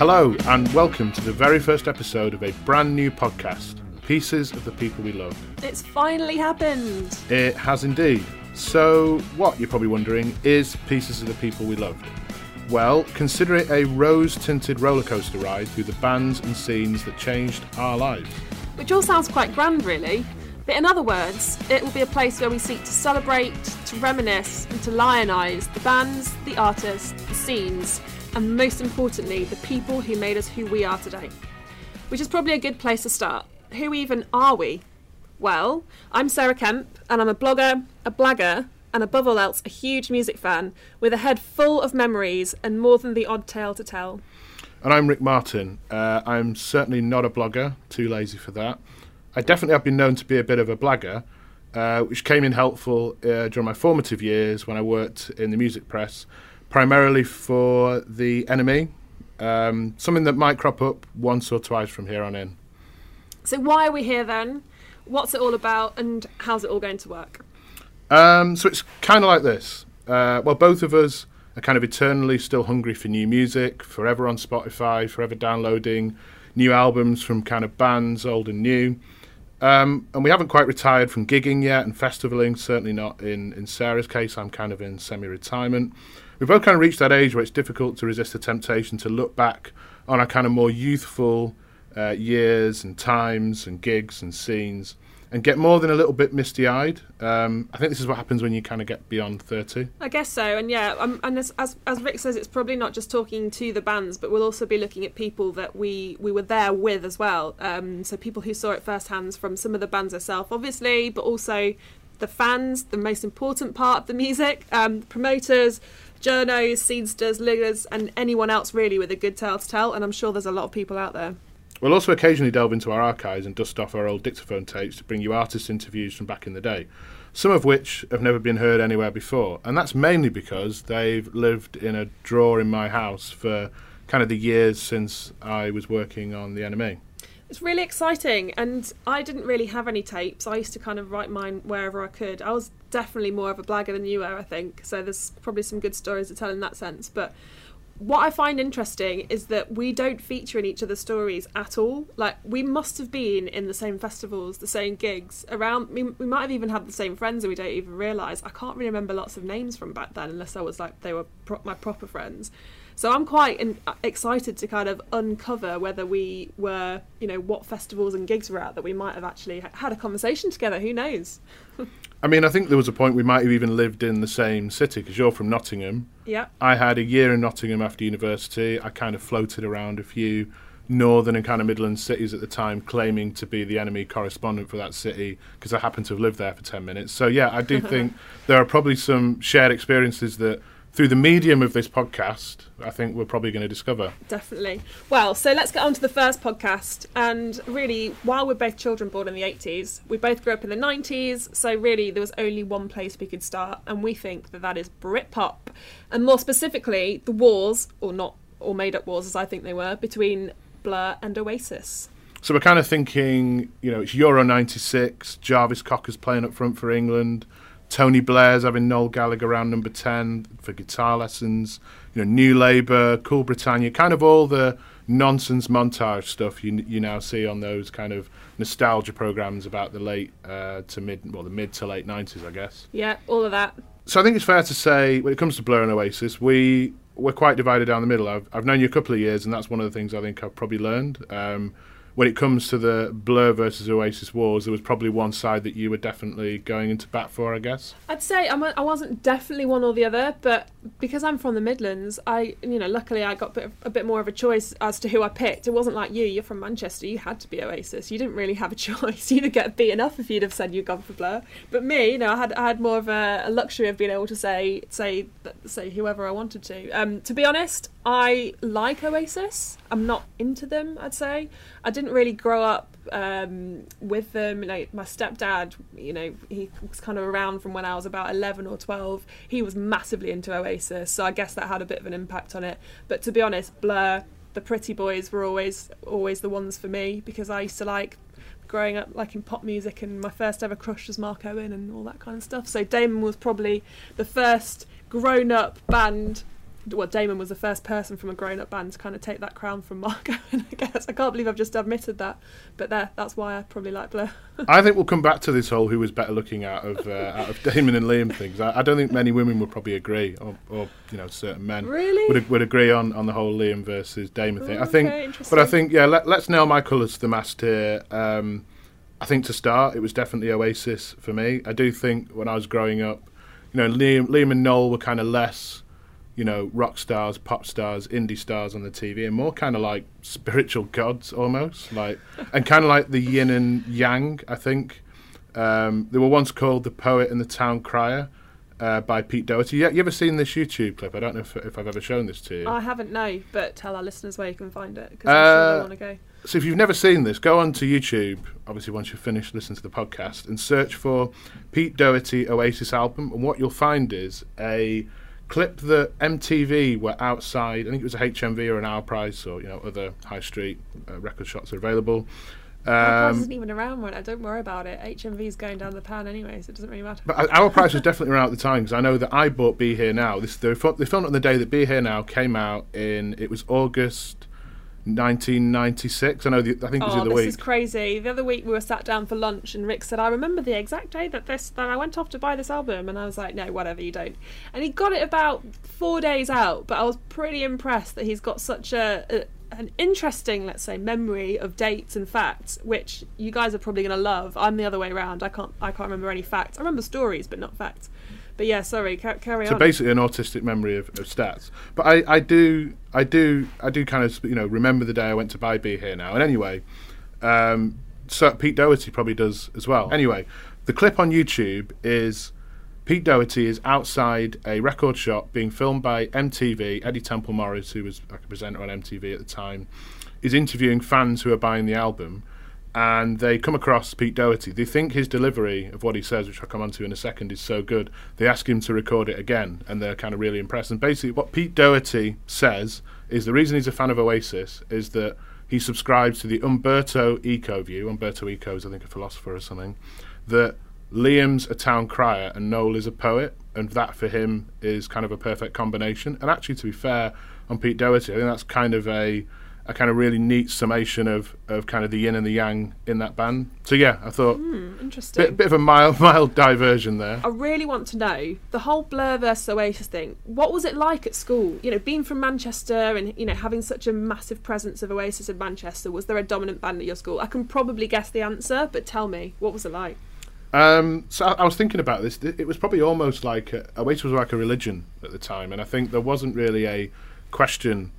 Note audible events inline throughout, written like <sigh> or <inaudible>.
Hello, and welcome to the very first episode of a brand new podcast, Pieces of the People We Love. It's finally happened. It has indeed. So, what, you're probably wondering, is Pieces of the People We Loved? Well, consider it a rose tinted roller coaster ride through the bands and scenes that changed our lives. Which all sounds quite grand, really. But in other words, it will be a place where we seek to celebrate, to reminisce, and to lionise the bands, the artists, the scenes, and most importantly, the people who made us who we are today. Which is probably a good place to start. Who even are we? Well, I'm Sarah Kemp, and I'm a blogger, a blagger, and above all else, a huge music fan with a head full of memories and more than the odd tale to tell. And I'm Rick Martin. Uh, I'm certainly not a blogger, too lazy for that. I definitely have been known to be a bit of a blagger, uh, which came in helpful uh, during my formative years when I worked in the music press, primarily for the NME. um, something that might crop up once or twice from here on in. So, why are we here then? What's it all about, and how's it all going to work? Um, so it's kind of like this. Uh, well, both of us are kind of eternally still hungry for new music, forever on Spotify, forever downloading new albums from kind of bands, old and new. Um, and we haven't quite retired from gigging yet and festivaling, certainly not in, in Sarah's case. I'm kind of in semi retirement. We've both kind of reached that age where it's difficult to resist the temptation to look back on our kind of more youthful uh, years and times and gigs and scenes and get more than a little bit misty eyed. Um, I think this is what happens when you kind of get beyond 30. I guess so, and yeah, um, and as, as, as Rick says, it's probably not just talking to the bands, but we'll also be looking at people that we we were there with as well. Um, so people who saw it firsthand from some of the bands herself, obviously, but also the fans, the most important part of the music, um, promoters. Journos, scenesters, liggers, and anyone else really with a good tale to tell, and I'm sure there's a lot of people out there. We'll also occasionally delve into our archives and dust off our old dictaphone tapes to bring you artist interviews from back in the day, some of which have never been heard anywhere before. And that's mainly because they've lived in a drawer in my house for kind of the years since I was working on the NME. It's really exciting, and I didn't really have any tapes. I used to kind of write mine wherever I could. I was definitely more of a blagger than you were, I think. So there's probably some good stories to tell in that sense. But what I find interesting is that we don't feature in each other's stories at all. Like we must have been in the same festivals, the same gigs around. We, we might have even had the same friends, and we don't even realise. I can't really remember lots of names from back then, unless I was like they were pro- my proper friends. So I'm quite in, uh, excited to kind of uncover whether we were, you know, what festivals and gigs were at that we might have actually had a conversation together. Who knows? <laughs> I mean, I think there was a point we might have even lived in the same city because you're from Nottingham. Yeah. I had a year in Nottingham after university. I kind of floated around a few northern and kind of Midland cities at the time, claiming to be the NME correspondent for that city because I happened to have lived there for 10 minutes. So, yeah, I do <laughs> think there are probably some shared experiences that through the medium of this podcast, I think we're probably going to discover. Definitely. Well, so let's get on to the first podcast. And really, while we're both children born in the 80s, we both grew up in the 90s. So, really, there was only one place we could start. And we think that that is Britpop. And more specifically, the wars, or not, or made up wars as I think they were, between Blur and Oasis. So, we're kind of thinking, you know, it's Euro 96, Jarvis Cocker's playing up front for England. Tony Blair's having Noel Gallagher around number 10 for guitar lessons, you know, New Labour, Cool Britannia, kind of all the nonsense montage stuff you you now see on those kind of nostalgia programs about the late uh, to mid, well, the mid to late 90s, I guess. Yeah, all of that. So I think it's fair to say, when it comes to Blur and Oasis, we we're quite divided down the middle. I've, I've known you a couple of years, and that's one of the things I think I've probably learned. Um, when it comes to the Blur versus Oasis wars, there was probably one side that you were definitely going into bat for, I guess. I'd say I'm a, I wasn't definitely one or the other, but because I'm from the Midlands, I you know luckily I got a bit, of, a bit more of a choice as to who I picked. It wasn't like you. You're from Manchester. You had to be Oasis. You didn't really have a <laughs> choice. You'd get beaten up if you'd have said you'd gone for Blur. But me, you know, I had I had more of a, a luxury of being able to say say say whoever I wanted to. Um, to be honest, I like Oasis. I'm not into them. I'd say I didn't really grow up um, with them. Like my stepdad, you know, he was kind of around from when I was about eleven or twelve. He was massively into Oasis, so I guess that had a bit of an impact on it. But to be honest, Blur, the Pretty Boys were always always the ones for me because I used to like growing up like in pop music and my first ever crush was Mark Owen and all that kind of stuff. So Damon was probably the first grown up band well, Damon was the first person from a grown-up band to kind of take that crown from Mark Owen. <laughs> I guess I can't believe I've just admitted that, but there, that's why I probably like Blur. <laughs> I think we'll come back to this whole who was better looking out of uh, out of <laughs> Damon and Liam things. I, I, don't think many women would probably agree, or, or you know, certain men really would would agree on, on the whole Liam versus Damon thing. Ooh, I think, okay, but I think yeah, let, us nail my colours to the mast here. Um, I think to start, it was definitely Oasis for me. I do think when I was growing up, you know, Liam, Liam and Noel were kind of less you know, rock stars, pop stars, indie stars on the TV, and more kind of like spiritual gods almost, like, <laughs> and kind of like the yin and yang. I think um, they were once called the poet and the town crier. Uh, by Pete Doherty. Yeah, you ever seen this YouTube clip? I don't know if, if I've ever shown this to you. I haven't, no, but tell our listeners where you can find it because I'm uh, sure they uh, want to go. So if you've never seen this, go on to YouTube. Obviously, once you've finished listening to the podcast, and search for Pete Doherty Oasis album, and what you'll find is a clip that MTV were outside. I think it was a HMV or an Our Price or you know other high street uh, record shops are available. Um, Our Price isn't even around right now. Don't worry about it. HMV is going down the pan anyway, so it doesn't really matter. But Our Price was definitely around at the time because I know that I bought Be Here Now. This they filmed it on the day that Be Here Now came out in. It was August 1996. I know. The, I think it was oh, the other this week. is crazy. The other week we were sat down for lunch, and Rick said, "I remember the exact day that this that I went off to buy this album." And I was like, "No, whatever, you don't." And he got it about four days out, but I was pretty impressed that he's got such a, a an interesting, let's say, memory of dates and facts, which you guys are probably going to love. I'm the other way around. I can't I can't remember any facts. I remember stories, but not facts. But yeah, sorry, ca- carry so on. So basically, an autistic memory of, of stats. But I, I do, I do, I do kind of, you know, remember the day I went to buy Be Here Now. And anyway, um, so Pete Doherty probably does as well. Anyway, the clip on YouTube is Pete Doherty is outside a record shop being filmed by MTV. Eddie Temple Morris, who was like a presenter on MTV at the time, is interviewing fans who are buying the album and they come across Pete Doherty. They think his delivery of what he says, which I'll come on to in a second, is so good. They ask him to record it again, and they're kind of really impressed. And basically, what Pete Doherty says is the reason he's a fan of Oasis is that he subscribes to the Umberto Eco view. Umberto Eco is, I think, a philosopher or something. That Liam's a town crier and Noel is a poet, and that for him is kind of a perfect combination. And actually, to be fair on Pete Doherty, I think that's kind of a a kind of really neat summation of, of kind of the yin and the yang in that band. So yeah, I thought mm, interesting. Bit, bit of a mild <laughs> mild diversion there. I really want to know the whole Blur versus Oasis thing. What was it like at school? You know, being from Manchester and you know having such a massive presence of Oasis in Manchester. Was there a dominant band at your school? I can probably guess the answer, but tell me, what was it like? Um, so I, I, was thinking about this. It was probably almost like a, Oasis was like a religion at the time, and I think there wasn't really a question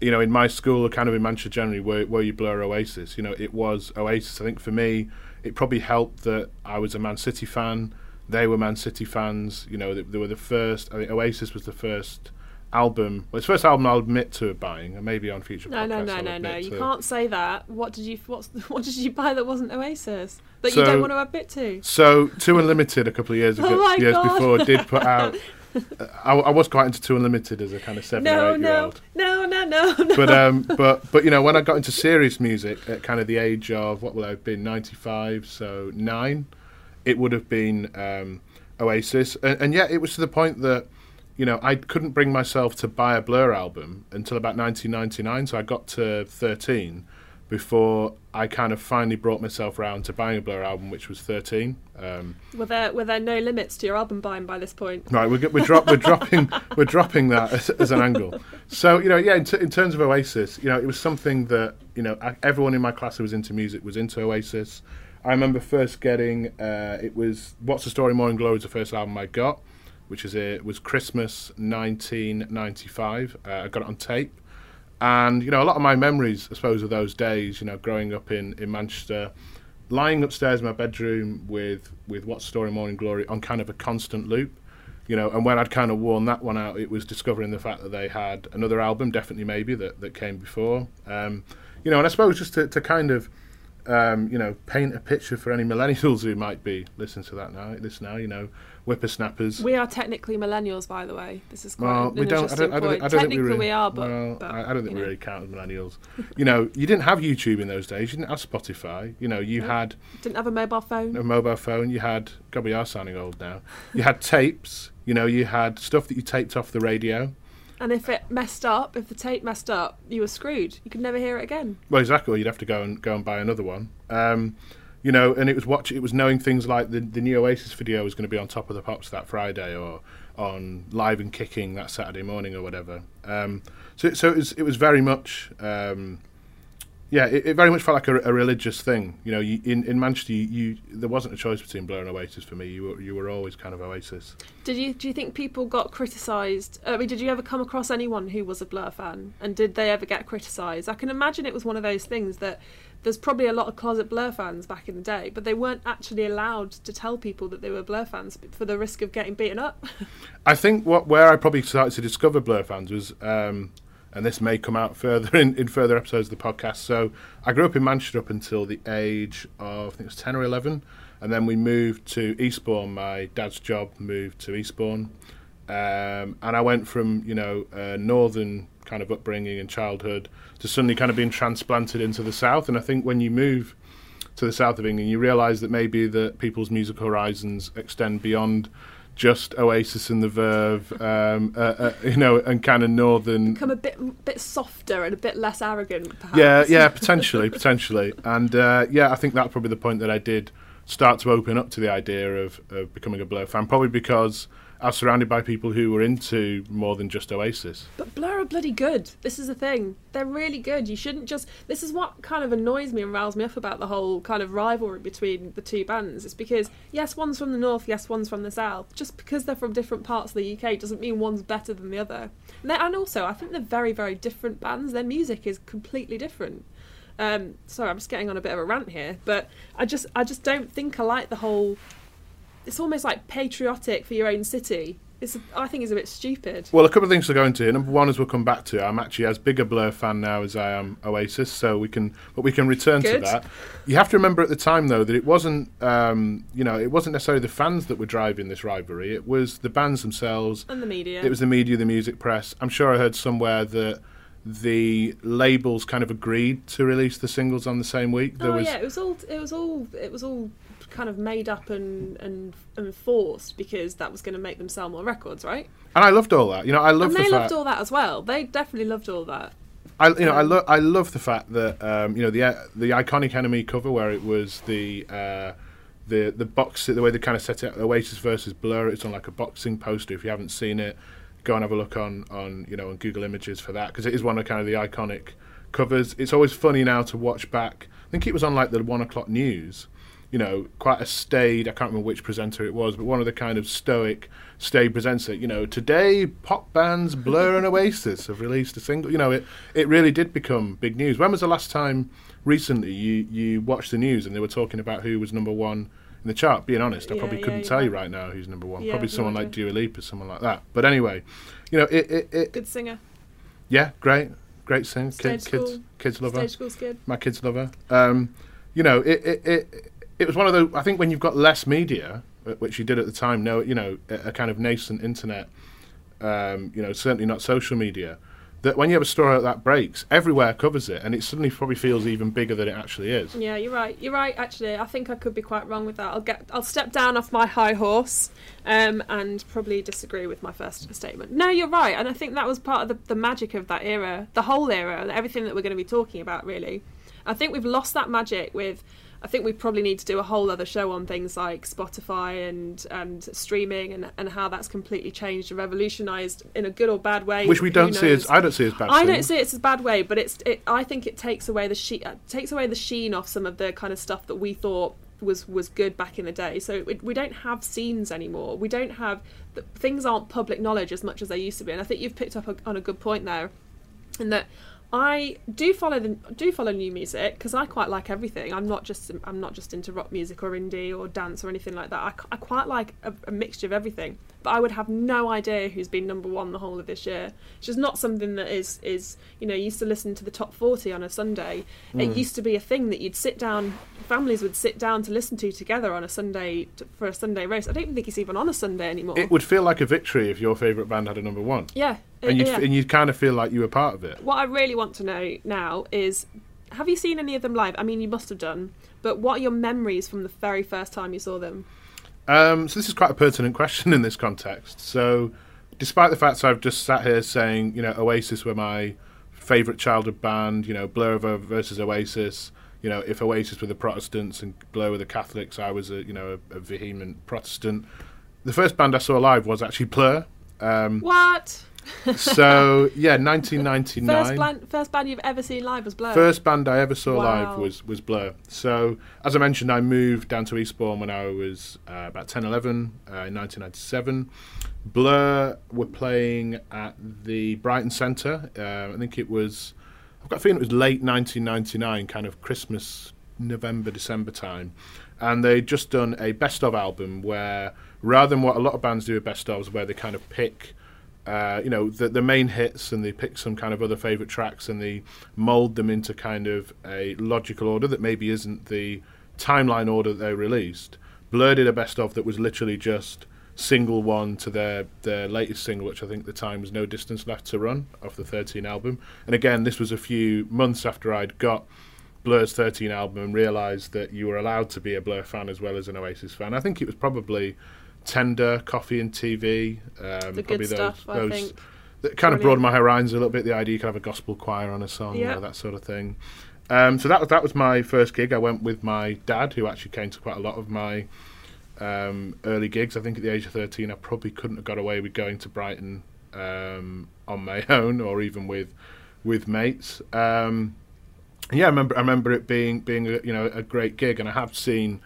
you know, in my school, or kind of in Manchester generally, where, where you blur Oasis, you know, it was Oasis. I think for me, it probably helped that I was a Man City fan. They were Man City fans. You know, they, they were the first. I think Oasis was the first album. Well, it's the first album I'll admit to buying, and maybe on future. No, podcasts no, no, I'll no, no. You to. can't say that. What did you? What's <laughs> what did you buy that wasn't Oasis that so, you don't want to admit to? So, Two Unlimited a couple of years <laughs> oh ago, oh years God. before did put <laughs> out I, I, was quite into Two Unlimited as a kind of seven no, or eight year old. No, no, no, no. But um, but but you know, when I got into serious music at kind of the age of what will I have been ninety five, so nine, it would have been um, Oasis, and, and yet it was to the point that you know I couldn't bring myself to buy a Blur album until about nineteen ninety nine. So I got to thirteen before I kind of finally brought myself around to buying a Blur album, which was 13. Um, were there were there no limits to your album buying by this point? Right, we're we're, drop, we're dropping <laughs> we're dropping that as, as, an angle. So you know, yeah, in, t- in, terms of Oasis, you know, it was something that you know I, everyone in my class who was into music was into Oasis. I remember first getting uh, it was What's the Story Morning Glory was the first album I got, which is a, it was Christmas 1995. Uh, I got it on tape and you know, a lot of my memories, I suppose, of those days, you know, growing up in, in Manchester, lying upstairs in my bedroom with with What Story Morning Glory on kind of a constant loop. You know, and when I'd kind of worn that one out, it was discovering the fact that they had another album, definitely maybe that that came before. Um, you know, and I suppose just to, to kind of um, you know, paint a picture for any millennials who might be listening to that now. This now, you know, whippersnappers. We are technically millennials, by the way. This is quite well, we don't, I don't, I don't, I don't technically we, really, we, are, but, well, but I, don't think we know. really count as millennials. you know, you didn't have YouTube in those days. You didn't have Spotify. You know, you no. had didn't have a mobile phone. A mobile phone. You had. God, we are sounding old now. You had tapes. You know, you had stuff that you taped off the radio. And if it messed up, if the tape messed up, you were screwed. You could never hear it again. Well, exactly. You'd have to go and go and buy another one. Um, you know, and it was watch. It was knowing things like the the new Oasis video was going to be on Top of the Pops that Friday, or on Live and Kicking that Saturday morning, or whatever. Um, so, so it was it was very much. Um, yeah, it, it, very much felt like a, a religious thing. You know, you, in in Manchester, you, you, there wasn't a choice between Blur and Oasis for me. You were you were always kind of Oasis. Did you do you think people got criticised? I mean, did you ever come across anyone who was a Blur fan, and did they ever get criticised? I can imagine it was one of those things that there's probably a lot of closet Blur fans back in the day, but they weren't actually allowed to tell people that they were Blur fans for the risk of getting beaten up. <laughs> I think what where I probably started to discover Blur fans was. Um, and this may come out further in, in further episodes of the podcast. So I grew up in Manchester up until the age of I think it was ten or eleven, and then we moved to Eastbourne. My dad's job moved to Eastbourne, um, and I went from you know uh, northern kind of upbringing and childhood to suddenly kind of being transplanted into the south. And I think when you move to the south of England, you realise that maybe that people's musical horizons extend beyond just Oasis and the Verve, um, uh, uh, you know, and kind of northern. Become a bit bit softer and a bit less arrogant, perhaps. Yeah, yeah, <laughs> potentially, potentially, and uh, yeah, I think that's probably the point that I did start to open up to the idea of, of becoming a Blur fan, probably because are surrounded by people who were into more than just Oasis. But Blur are bloody good. This is the thing. They're really good. You shouldn't just. This is what kind of annoys me and riles me up about the whole kind of rivalry between the two bands. It's because, yes, one's from the north, yes, one's from the south. Just because they're from different parts of the UK doesn't mean one's better than the other. And, and also, I think they're very, very different bands. Their music is completely different. Um, sorry, I'm just getting on a bit of a rant here, but I just, I just don't think I like the whole it's almost like patriotic for your own city. It's I think it's a bit stupid. Well, a couple of things to go into. Number one, as we'll come back to, I'm actually as big a Blur fan now as I am Oasis, so we can, but we can return Good. to that. You have to remember at the time though that it wasn't, um, you know, it wasn't necessarily the fans that were driving this rivalry. It was the bands themselves and the media. It was the media, the music press. I'm sure I heard somewhere that the labels kind of agreed to release the singles on the same week. There oh was yeah, it was all, it was all, it was all kind of made up and, and, and forced because that was going to make them sell more records, right? And I loved all that. You know, I loved. And they the loved all that as well. They definitely loved all that. I you know um, I love I love the fact that um, you know the uh, the iconic NME cover where it was the. Uh, the the box the way they kind of set it Oasis versus Blur it's on like a boxing poster if you haven't seen it go and have a look on on you know on Google Images for that because it is one of kind of the iconic covers it's always funny now to watch back I think it was on like the one o'clock news you know, quite a staid, I can't remember which presenter it was, but one of the kind of stoic, staid presenters, you know, today pop bands Blur and Oasis have released a single. You know, it, it really did become big news. When was the last time recently you, you watched the news and they were talking about who was number one in the chart? Being honest, I yeah, probably yeah, couldn't yeah. tell you right now who's number one. Probably someone like Dua Lipa, or someone like that. But anyway, you know, it... it, it Good singer. Yeah, great. Great singer. Kid, kids, kids love her. Stage school's good. My kids love her. Um, you know, it, it, it it was one of the. I think when you've got less media, uh, which you did at the time, no, you know, a, a kind of nascent internet, um, you know, certainly not social media. That when you have a story like that breaks, everywhere covers it, and it suddenly probably feels even bigger than it actually is. Yeah, you're right. You're right. Actually, I think I could be quite wrong with that. I'll get. I'll step down off my high horse, um, and probably disagree with my first statement. No, you're right, and I think that was part of the, the magic of that era, the whole era, and everything that we're going to be talking about. Really, I think we've lost that magic with. I think we probably need to do a whole other show on things like Spotify and, and streaming and, and how that's completely changed and revolutionised in a good or bad way. Which we don't see as I don't see it as bad. I thing. don't see it as a bad way, but it's. It, I think it takes away the sheen. uh, Takes away the sheen off some of the kind of stuff that we thought was was good back in the day. So we, we don't have scenes anymore. We don't have things aren't public knowledge as much as they used to be. And I think you've picked up a, on a good point there, in that. I do follow the do follow new music because I quite like everything. I'm not just I'm not just into rock music or indie or dance or anything like that. I, I quite like a, a mixture of everything. But I would have no idea who's been number one the whole of this year. It's just not something that is is you know you used to listen to the top forty on a Sunday. It mm. used to be a thing that you'd sit down. Families would sit down to listen to together on a Sunday t- for a Sunday race. I don't even think it's even on a Sunday anymore. It would feel like a victory if your favourite band had a number one, yeah, and you'd yeah. and you'd kind of feel like you were part of it. what I really want to know now is have you seen any of them live? I mean, you must have done, but what are your memories from the very first time you saw them? Um, so this is quite a pertinent question <laughs> in this context. So despite the fact I've just sat here saying, you know, Oasis were my favourite childhood band, you know, Blur versus Oasis. You know, if Oasis were the Protestants and Blur were the Catholics, I was a you know a, a vehement Protestant. The first band I saw live was actually Blur. Um, what? so <laughs> yeah, 1999. First band, first band you've ever seen live was Blur. First band I ever saw Wow. live was was Blur. So as I mentioned, I moved down to Eastbourne when I was uh, about 10, 11 uh, in 1997. Blur were playing at the Brighton Centre. Uh, I think it was. I've got a feeling it was late 1999, kind of Christmas, November, December time, and they'd just done a best of album where rather than what a lot of bands do with best ofs, where they kind of pick uh, you know the the main hits and they pick some kind of other favorite tracks and they mold them into kind of a logical order that maybe isn't the timeline order that they released. Blur did a best of that was literally just single one to their their latest single, which I think the time was No Distance Left to Run off the 13 album. And again, this was a few months after I'd got Blur's 13 album and realised that you were allowed to be a Blur fan as well as an Oasis fan. I think it was probably Tender, Coffee and TV. Um, The probably good stuff, I those think. that kind of broadened my horizons a little bit. The idea you could have a gospel choir on a song, you know, that sort of thing. Um, so that was that was my first gig. I went with my dad, who actually came to quite a lot of my um, early gigs. I think at the age of thirteen, I probably couldn't have got away with going to Brighton um, on my <laughs> own, or even with with mates. Um, yeah, I remember I remember it being being a, you know a great gig, and I have seen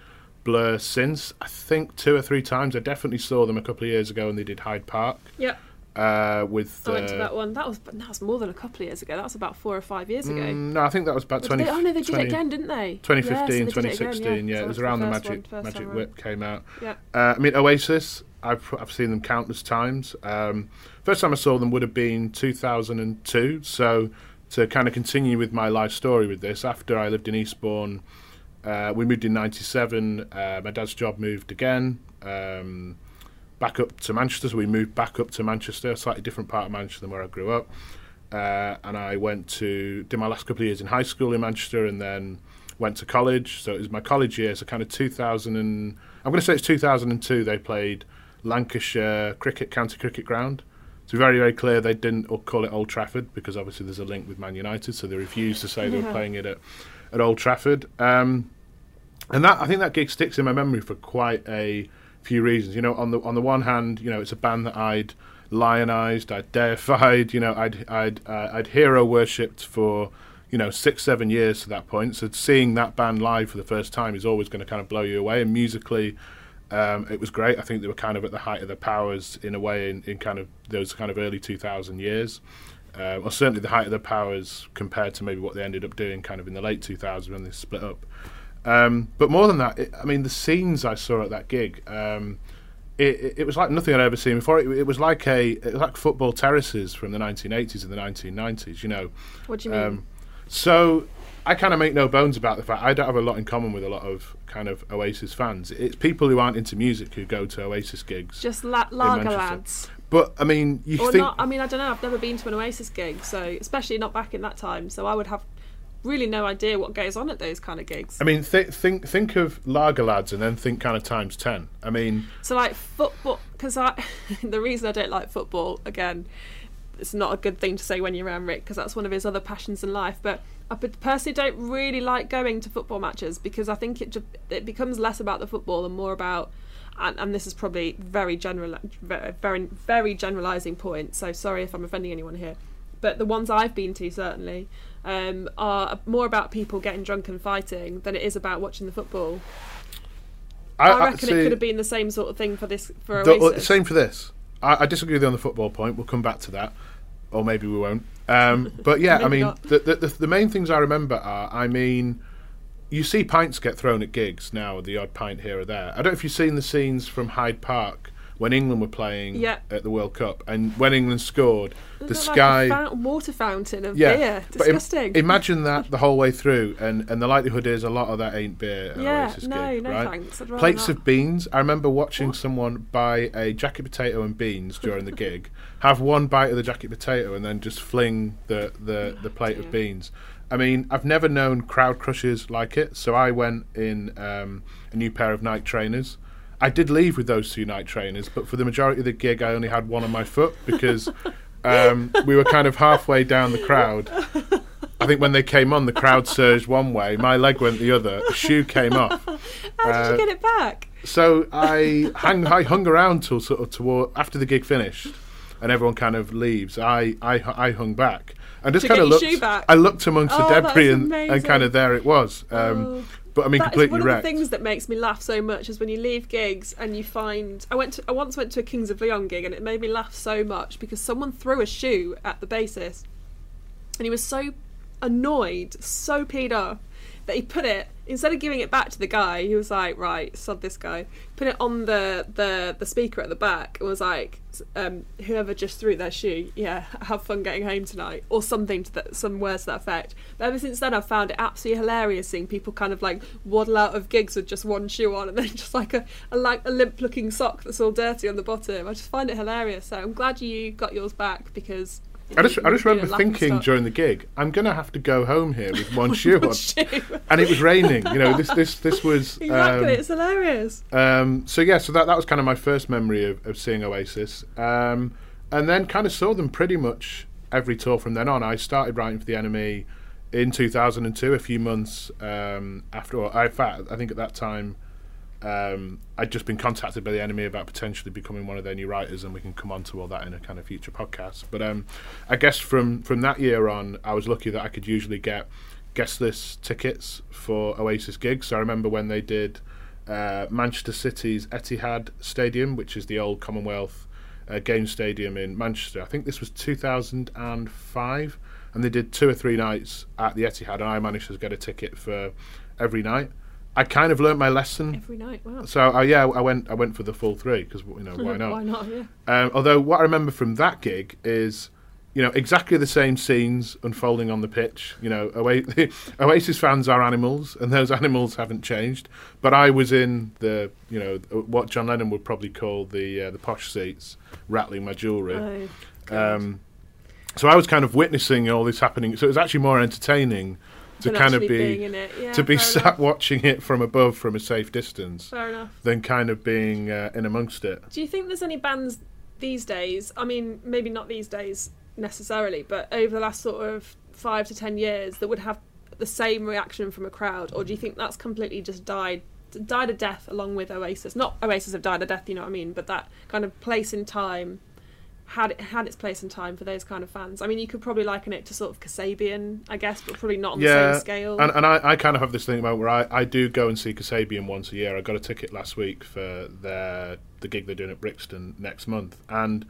Blur since. I think two or three times. I definitely saw them a couple of years ago, and they did Hyde Park Yep, uh, with. I went to that one. That was that was more than a couple of years ago. That was about four or five years ago. Mm, no, I think that was about 20, they- oh no, they did 20 it again, didn't they? 2015, Yes, they did it 2016. again, yeah, So it was around the first Magic one, Magic Whip came out. Yeah. Uh, I mean, Oasis, I've, I've seen them countless times. Um, first time I saw them would have been 2002. So, to kind of continue with my life story with this, after I lived in Eastbourne, uh, we moved in 97. Uh, my dad's job moved again. Um, back up to Manchester, so we moved back up to Manchester, a slightly different part of Manchester than where I grew up. Uh, and I went to did my last couple of years in high school in Manchester, and then went to college. So it was my college year. So kind of 2000 and I'm going to say it's 2002. They played Lancashire Cricket County Cricket Ground. To be very very clear, they didn't call it Old Trafford because obviously there's a link with Man United, so they refused to say they were <laughs> playing it at at Old Trafford. Um, and that I think that gig sticks in my memory for quite a few reasons. You know, on the on the one hand, you know, it's a band that I'd lionized, I'd deified, you know, I'd I'd uh, I'd hero worshipped for you know six seven years to that point. So seeing that band live for the first time is always going to kind of blow you away. And musically, um, it was great. I think they were kind of at the height of their powers in a way in, in kind of those kind of early two thousand years. Uh, or certainly the height of their powers compared to maybe what they ended up doing kind of in the late 2000s when they split up. Um, but more than that, it, I mean, the scenes I saw at that gig, um, it, it, was like nothing I'd ever seen before. It, it was like a, it was like football terraces from the 1980s and the 1990s. You know, What do you mean? um, so I kind of make no bones about the fact I don't have a lot in common with a lot of kind of Oasis fans. It's people who aren't into music who go to Oasis gigs. Just la- lager lads. But I mean, you Or think not. I mean, I don't know. I've never been to an Oasis gig, so especially not back in that time. So I would have really no idea what goes on at those kind of gigs. I mean, th- think think of lager lads and then think kind of times ten. I mean, So like football, because I <laughs> the reason I don't like football again, it's not a good thing to say when you're around Rick because that's one of his other passions in life. But I personally don't really like going to football matches because I think it it becomes less about the football and more about. And, and this is probably very general, very very very generalising point. So sorry if I'm offending anyone here, but the ones I've been to certainly um, are more about people getting drunk and fighting than it is about watching the football. I, reckon it see- could have been the same sort of thing for this for The- Oasis. same for this. I, I disagree with you on the football point. We'll come back to that, or maybe we won't. Um, <laughs> but yeah, I mean, the, the, the, the main things I remember are, I mean, you see pints get thrown at gigs now, the odd pint here or there. I don't know if you've seen the scenes from Hyde Park when England were playing Yeah. at the World Cup, and when England scored, It the sky. like a fountain, water fountain of yeah, beer. but im- Disgusting. imagine that <laughs> the whole way through, and, and the likelihood is a lot of that ain't beer. Yeah, no, gig, no right? thanks. Plates not. of beans. I remember watching What? someone buy a jacket potato and beans during the gig, have one bite of the jacket potato, and then just fling the the, the plate dear. of beans. I mean, I've never known crowd crushes like it. So I went in um, a new pair of Nike trainers, I did leave with those two Nike trainers, but for the majority of the gig, I only had one on my foot because um, we were kind of halfway down the crowd. I think when they came on, the crowd surged one way, my leg went the other, a shoe came off. How did Uh, you get it back? So I hang, I hung around till sort of toward after the gig finished, and everyone kind of leaves. I I, I hung back and just kind of looked. I looked amongst Oh, the debris and, and kind of there it was. Um, Oh. But I mean, That is completely one of the things that makes me laugh so much is when you leave gigs and you find. I went. To, I once went to a Kings of Leon gig and it made me laugh so much because someone threw a shoe at the bassist, and he was so annoyed, so peed off that he put it instead of giving it back to the guy. He was like, "Right, sod this guy." Put it on the the the speaker at the back and was like, um, "Whoever just threw their shoe, yeah, <laughs> have fun getting home tonight," or something to that, some words to that effect. But ever since then, I've found it absolutely hilarious seeing people kind of like waddle out of gigs with just one shoe on and then <laughs> just like a, a like a limp looking sock that's all dirty on the bottom. I just find it hilarious. So I'm glad you got yours back because. I just, I just remember thinking stock. during the gig, I'm gonna have to go home here with one <laughs> shoe on, and it was raining. You know, this, this, this was. <laughs> Exactly, um, it's hilarious. Um, so yeah, so that that was kind of my first memory of, of seeing Oasis, um, and then kind of saw them pretty much every tour from then on. I started writing for the NME in 2002, a few months um, after. Or, in fact, I think at that time um, I'd just been contacted by the NME about potentially becoming one of their new writers, and we can come on to all that in a kind of future podcast. But um, I guess from from that year on, I was lucky that I could usually get guest list tickets for Oasis gigs. So I remember when they did uh, Manchester City's Etihad Stadium, which is the old Commonwealth uh, Games Stadium in Manchester. I think this was 2005, and they did two or three nights at the Etihad, and I managed to get a ticket for every night. I kind of learnt my lesson. Every night, wow. So uh, yeah, I went. I went for the full three because you know why <laughs> not? Why not? Yeah. Um, although what I remember from that gig is, you know, exactly the same scenes unfolding on the pitch. You know, Oa- <laughs> Oasis fans are animals, and those <laughs> animals haven't changed. But I was in the, you know, what John Lennon would probably call the uh, the posh seats, rattling my jewellery. Oh, Um, so I was kind of witnessing all this happening. So it was actually more entertaining to kind of be being in it. Yeah, to be sat enough. watching it from above from a safe distance Fair enough. than kind of being uh, in amongst it. Do you think there's any bands these days? I mean, maybe not these days necessarily, but over the last sort of five to ten years that would have the same reaction from a crowd, or do you think that's completely just died? Died a death along with Oasis. Not Oasis have died a death, you know what I mean, but that kind of place in time had it had its place in time for those kind of fans. I mean, you could probably liken it to sort of Kasabian, I guess, but probably not on the same scale. and, and I, I kind of have this thing about where I, I do go and see Kasabian once a year. I got a ticket last week for their the gig they're doing at Brixton next month, and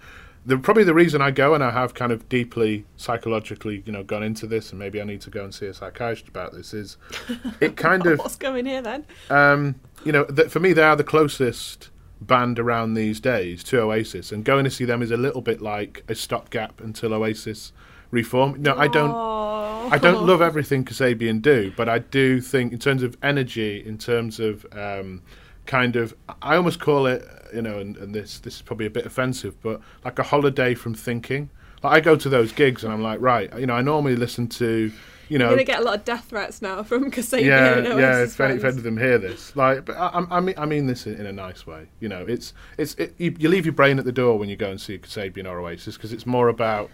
the probably the reason I go and I have kind of deeply psychologically you know gone into this, and maybe I need to go and see a psychiatrist about this is <laughs> it kind of What's going here then? um, you know, th- for me, they are the closest band around these days to Oasis, and going to see them is a little bit like a stopgap until Oasis reform. No, I don't. Oh. I don't love everything Kasabian do, but I do think, in terms of energy, in terms of um, kind of, I almost call it, you know, and, and this this is probably a bit offensive, but like a holiday from thinking. Like I go to those gigs and I'm like, right, you know, I normally listen to, you know, gonna get a lot of death threats now from Kasabian. yeah, and yeah. Oasis If any, if any of them hear this, like, but I, I mean, I mean this in, in a nice way. You know, it's it's it, you, you leave your brain at the door when you go and see Kasabian or Oasis because it's more about,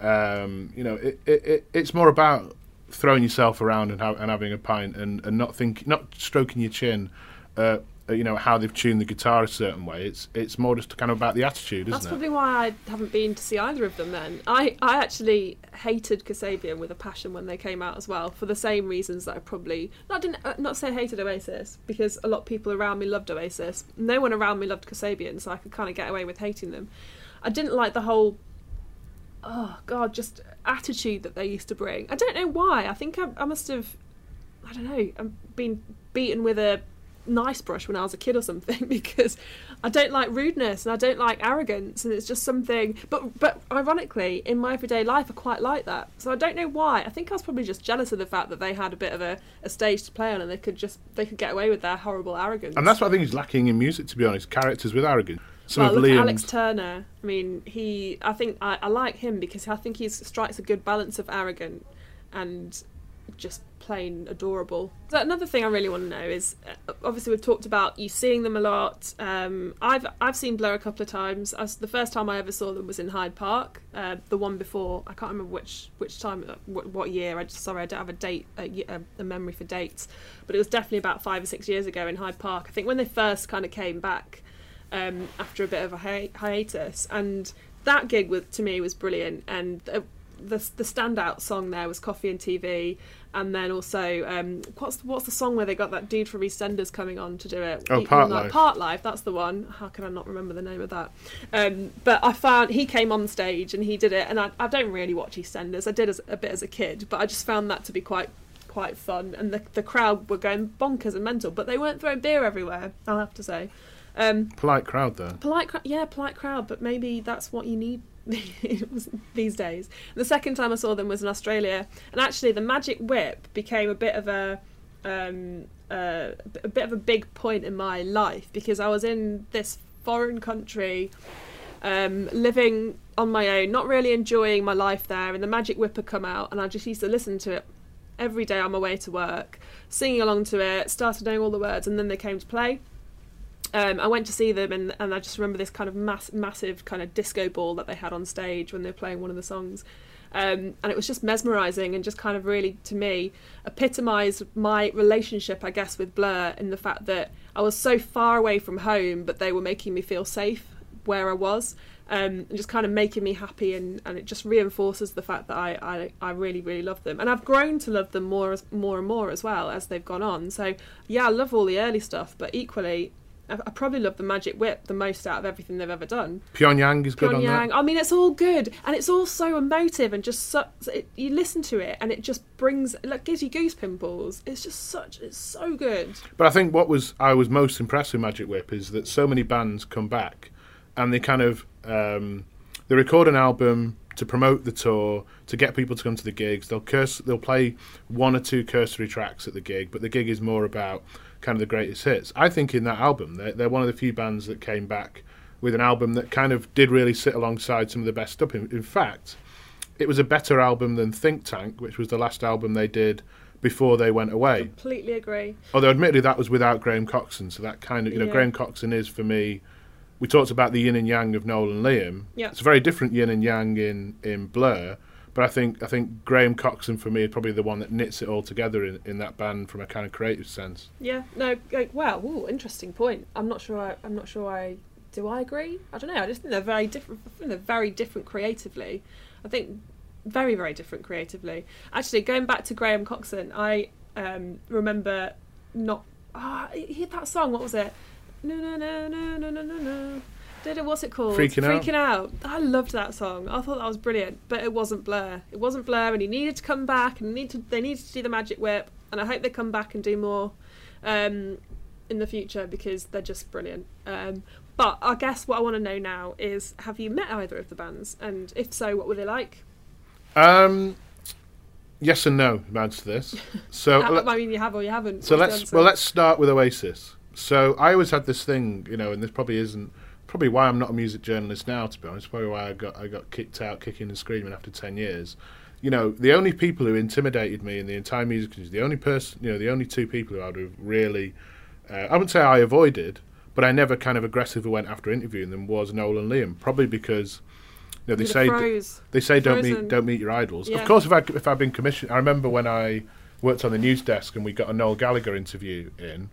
um, you know, it, it, it it's more about throwing yourself around and, ha- and having a pint and, and not think, not stroking your chin. Uh, you know how they've tuned the guitar a certain way. It's it's more just kind of about the attitude, isn't That's it? probably why I haven't been to see either of them. Then I, I actually hated Kasabian with a passion when they came out as well, for the same reasons that I probably not didn't uh, not say hated Oasis because a lot of people around me loved Oasis. No one around me loved Kasabian, so I could kind of get away with hating them. I didn't like the whole oh god, just attitude that they used to bring. I don't know why. I think I, I must have I don't know. I'm been beaten with a nice brush when I was a kid or something <laughs> because I don't like rudeness and I don't like arrogance and it's just something but but ironically in my everyday life I quite like that so I don't know why I think I was probably just jealous of the fact that they had a bit of a, a stage to play on and they could just they could get away with their horrible arrogance and that's what I think is lacking in music, to be honest. Characters with arrogance. Some well, of look at Alex Turner. I mean, he. I think I, I like him because I think he strikes a good balance of arrogant and just plain adorable. So another thing I really want to know is, uh, obviously we've talked about you seeing them a lot. Um, I've I've seen Blur a couple of times. Was, the first time I ever saw them was in Hyde Park. Uh, the one before I can't remember which which time uh, what, what year. I just sorry I don't have a date a, a, memory for dates, but it was definitely about five or six years ago in Hyde Park. I think when they first kind of came back um, after a bit of a hi- hiatus and that gig was to me was brilliant and uh, the the standout song there was Coffee and TV, and then also um, what's what's the song where they got that dude from EastEnders coming on to do it? Oh, Parklife. Part Life, that's the one. How can I not remember the name of that? Um, but I found he came on stage and he did it, and I, I don't really watch EastEnders. I did as, a bit as a kid, but I just found that to be quite quite fun, and the the crowd were going bonkers and mental, but they weren't throwing beer everywhere. I'll have to say. Um, polite crowd, though. Polite, yeah, polite crowd, but maybe that's what you need <laughs> these days. The second time I saw them was in Australia, and actually the magic whip became a bit of a um, uh, a bit of a big point in my life because I was in this foreign country, um, living on my own, not really enjoying my life there, and the magic whip had come out, and I just used to listen to it every day on my way to work, singing along to it, started knowing all the words, and then they came to play um, I went to see them, and, and I just remember this kind of mass, massive kind of disco ball that they had on stage when they were playing one of the songs. Um, and it was just mesmerizing and just kind of really, to me, epitomized my relationship, I guess, with Blur in the fact that I was so far away from home, but they were making me feel safe where I was. Um, and just kind of making me happy and, and it just reinforces the fact that I, I, I really really love them and I've grown to love them more more and more as well as they've gone on so yeah I love all the early stuff but equally I, probably love the Magic Whip the most out of everything they've ever done. Pyongyang is good Pyongyang. on that. Pyongyang. I mean, it's all good, and it's all so emotive, and just so, it, you listen to it, and it just brings like gives you goose pimples. It's just such, it's so good. But I think what was I was most impressed with Magic Whip is that so many bands come back, and they kind of um, they record an album to promote the tour to get people to come to the gigs. They'll curse, they'll play one or two cursory tracks at the gig, but the gig is more about kind of the greatest hits. I think in that album, they're, they're one of the few bands that came back with an album that kind of did really sit alongside some of the best stuff. In, in fact, it was a better album than Think Tank, which was the last album they did before they went away. Completely agree. Although, admittedly, that was without Graham Coxon, so that kind of you know, yeah. Graham Coxon is for me. We talked about the yin and yang of Noel and Liam. Yeah. It's a very different yin and yang in in Blur, but I think I think Graham Coxon for me is probably the one that knits it all together in, in that band from a kind of creative sense. Yeah. No. Like, wow. Ooh, interesting point. I'm not sure. I, I'm not sure. I do. I agree. I don't know. I just think they're very different. I think they're very different creatively. I think very very different creatively. Actually, going back to Graham Coxon, I um, remember not. Ah, oh, hear that song. What was it? No no no no no no no no. Did it? What's it called? Freaking, Freaking out. out. I loved that song. I thought that was brilliant, but it wasn't Blur. It wasn't Blur, and he needed to come back, and need to, they needed to do the Magic Whip, and I hope they come back and do more um, in the future because they're just brilliant. Um, but I guess what I want to know now is: Have you met either of the bands, and if so, what were they like? Um, yes and no. Answer to this. <laughs> So I mean, you have or you haven't. So let's well, let's start with Oasis. So I always had this thing, you know, and this probably isn't probably why I'm not a music journalist now. To be honest, probably why I got I got kicked out, kicking and screaming after ten years. You know, the only people who intimidated me in the entire music industry, the only person, you know, the only two people who I would have really, uh, I wouldn't say I avoided, but I never kind of aggressively went after interviewing them was Noel and Liam. Probably because you know, they say they say don't meet don't meet your idols. Yeah. Of course, if I if I've been commissioned, I remember when I worked on the news desk and we got a Noel Gallagher interview in,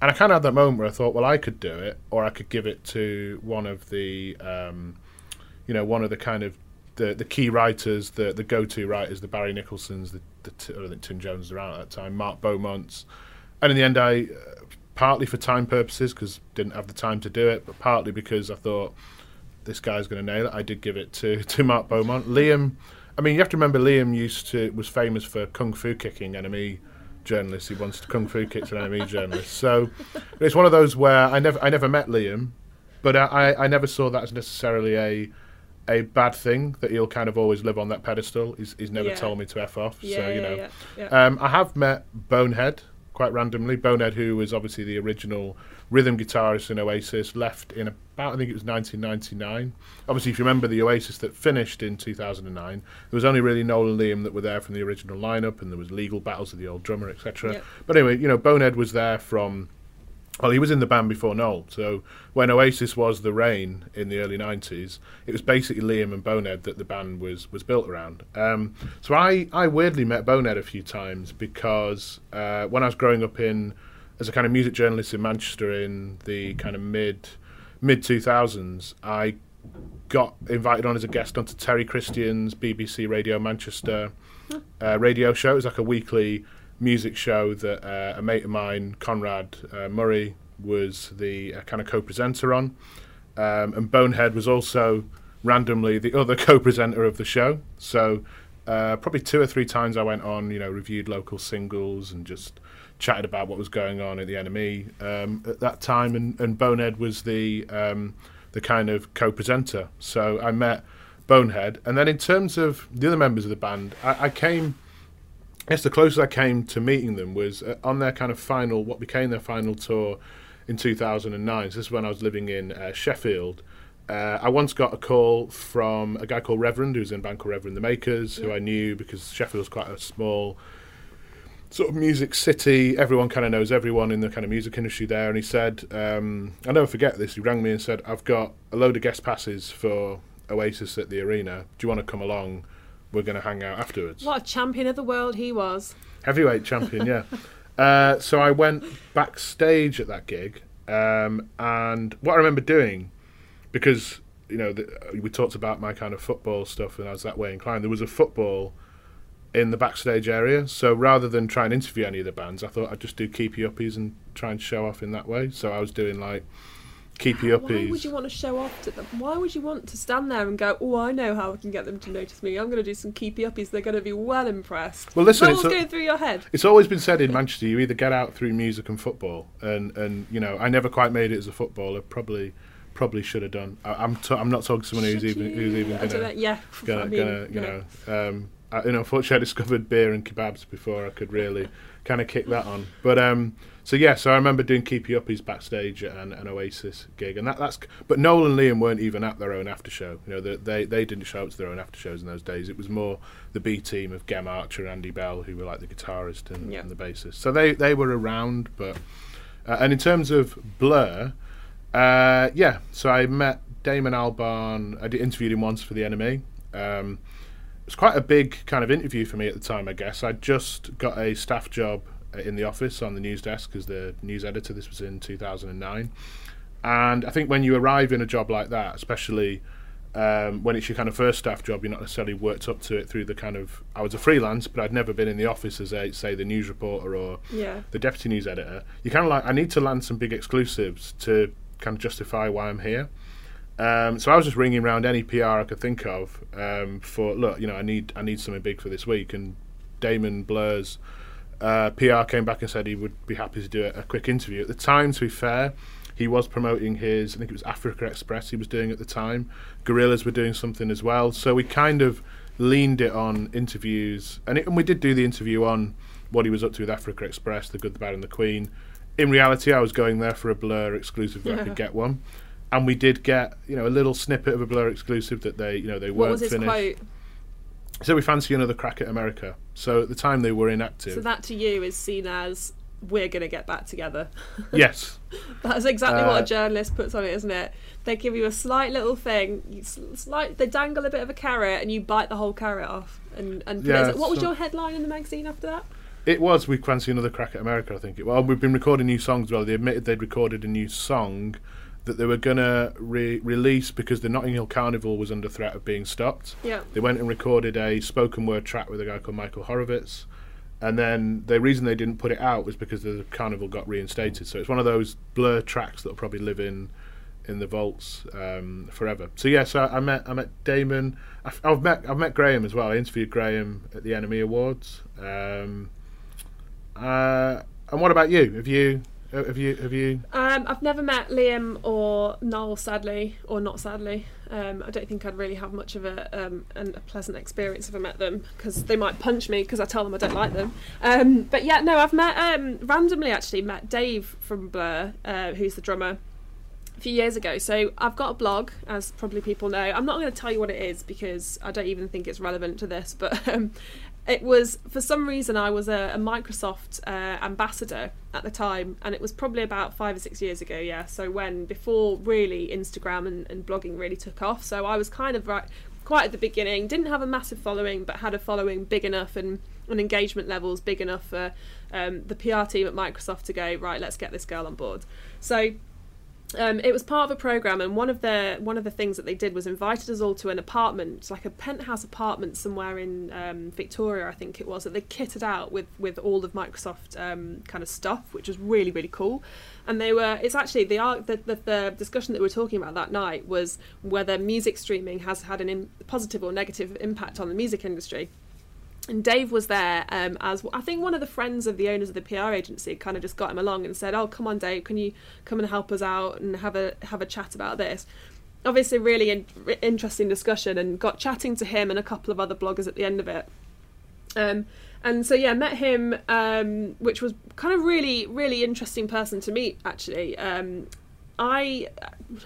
and I kind of had that moment where I thought, well, I could do it, or I could give it to one of the, um, you know, one of the kind of the, the key writers, the the go-to writers, the Barry Nicolsons, the, the I think Tim Jonze around at that time, Mark Beaumonts, and in the end, I uh, partly for time purposes because didn't have the time to do it, but partly because I thought this guy's going to nail it. I did give it to <laughs> to Mark Beaumont. Liam, I mean, you have to remember Liam used to was famous for kung fu kicking NME journalist. He wants to kung fu kick an NME journalist. So it's one of those where I never I never met Liam, but I, I never saw that as necessarily a a bad thing that he'll kind of always live on that pedestal. He's, he's never yeah. told me to f off. Yeah, so you yeah, know, um, I have met Bonehead quite randomly. Bonehead, who was obviously the original rhythm guitarist in Oasis, left in about I think it was 1999. Obviously, if you remember the Oasis that finished in 2009, there was only really Noel and Liam that were there from the original lineup, and there was legal battles with the old drummer, etc. Yep. But anyway, you know, Bonehead was there from. Well, he was in the band before Noel, so when Oasis was the Rain in the early '90s, it was basically Liam and Bonehead that the band was was built around. Um, so I I weirdly met Bonehead a few times because uh, when I was growing up in as a kind of music journalist in Manchester in the kind of mid mid 2000s, I got invited on as a guest onto Terry Christian's BBC Radio Manchester uh, radio show. It was like a weekly music show that uh, a mate of mine, Conrad uh, Murray, was the uh, kind of co-presenter on, um, and Bonehead was also randomly the other <laughs> co-presenter of the show. So uh, probably two or three times I went on, you know, reviewed local singles and just chatted about what was going on at the NME um, at that time, and, and Bonehead was the um, the kind of co-presenter. So I met Bonehead, and then in terms of the other members of the band, I, I came. I guess the closest I came to meeting them was uh, on their kind of final, what became their final tour in 2009. So this is when I was living in uh, Sheffield. Uh, I once got a call from a guy called Reverend, who's in a band called Reverend the Makers, who I knew because Sheffield's quite a small sort of music city. Everyone kind of knows everyone in the kind of music industry there. And he said, um, I'll never forget this. He rang me and said, I've got a load of guest passes for Oasis at the arena. Do you want to come along? We're going to hang out afterwards. What a champion of the world he was. Heavyweight champion, yeah. <laughs> Uh, so I went backstage at that gig, um, and what I remember doing, because you know the, we talked about my kind of football stuff, and I was that way inclined. There was a football in the backstage area, so rather than try and interview any of the bands, I thought I'd just do keepy uppies and try and show off in that way. So I was doing like keepy Why uppies. would you want to show off to them? Why would you want to stand there and go, "Oh, I know how I can get them to notice me. I'm going to do some keepy uppies. They're going to be well impressed." Well, listen, it's what's going through your head? It's always been said in Manchester, you either get out through music and football, and and you know I never quite made it as a footballer. Probably, probably should have done. I, I'm t- I'm not talking to someone who's Should even who's even I don't know, gonna yeah, gonna, I mean, gonna you no. know. Um, I, you know, unfortunately, I discovered beer and kebabs before I could really kind of kick that on. But um, so yeah, so I remember doing Keepy Uppies backstage at an, an Oasis gig, and that, that's. But Noel and Liam weren't even at their own after show. You know, they, they they didn't show up to their own after shows in those days. It was more the B team of Gem Archer and Andy Bell, who were like the guitarist and, Yeah. and the bassist. So they they were around, but uh, and in terms of Blur, uh, yeah. So I met Damon Albarn. I did interviewed him once for the NME. Um, was quite a big kind of interview for me at the time, I guess. I just got a staff job uh, in the office on the news desk as the news editor. This was in 2009. And I think when you arrive in a job like that, especially um, when it's your kind of first staff job, you're not necessarily worked up to it through the kind of. I was a freelance, but I'd never been in the office as a, say, the news reporter or Yeah. the deputy news editor. You kind of like, I need to land some big exclusives to kind of justify why I'm here. Um, so I was just ringing around any PR I could think of um, for look, you know, I need I need something big for this week. And Damon Blur's uh, PR came back and said he would be happy to do a, a quick interview. At the time, to be fair, he was promoting his I think it was Africa Express he was doing at the time. Gorillaz were doing something as well. So we kind of leaned it on interviews, and, it, and we did do the interview on what he was up to with Africa Express, the good, the bad, and the Queen. In reality, I was going there for a Blur exclusive where I could <laughs> get one and we did get you know a little snippet of a Blur exclusive that they you know they weren't finished. quote? So we fancy another crack at America. So at the time they were inactive. So that to you is seen as we're going to get back together. <laughs> yes, That's exactly what Uh, a journalist puts on it, isn't it? They give you a slight little thing, slight, they dangle a bit of a carrot, and you bite the whole carrot off. And, and Yeah, what was so- your headline in the magazine after that? it was. We fancy another crack at America. I think. Well, we've been recording new songs. Well, they admitted they'd recorded a new song that they were gonna re- release because the Notting Hill Carnival was under threat of being stopped. Yeah. They went and recorded a spoken word track with a guy called Michael Horovitz. And then the reason they didn't put it out was because the carnival got reinstated. So it's one of those blur tracks that'll probably live in in the vaults um, forever. So yes, I, I met I met Damon. I've, I've met I've met Graham as well. I interviewed Graham at the NME Awards. Um, uh, and what about you? Have you Have you? Have you? Um, I've never met Liam or Noel, sadly, or not sadly. Um, I don't think I'd really have much of a, um, an, a pleasant experience if I met them because they might punch me because I tell them I don't like them. Um, but yeah, no, I've met um, randomly actually met Dave from Blur, uh, who's the drummer, few years ago. So I've got a blog, as probably people know. I'm not going to tell you what it is because I don't even think it's relevant to this, but <laughs> um, it was for some reason I was a, a Microsoft uh, ambassador at the time, and it was probably about five or six years ago. Yeah, so when before really Instagram and, and blogging really took off. So I was kind of right quite at the beginning. Didn't have a massive following, but had a following big enough and and engagement levels big enough for um, the PR team at Microsoft to go right. Let's get this girl on board. So um, it was part of a program, and one of the one of the things that they did was invited us all to an apartment, like a penthouse apartment somewhere in um, Victoria, I think it was. That they kitted out with with all of Microsoft um, kind of stuff, which was really really cool. And they were. It's actually the, the the the discussion that we were talking about that night was whether music streaming has had an in, positive or negative impact on the music industry and Dave was there um, as I think one of the friends of the owners of the PR agency kind of just got him along and said, "Oh, come on, Dave, can you come and help us out and have a have a chat about this?" Obviously, really in, interesting discussion, and got chatting to him and a couple of other bloggers at the end of it. Um, and so yeah, met him, um, which was kind of really really interesting person to meet actually. Um, I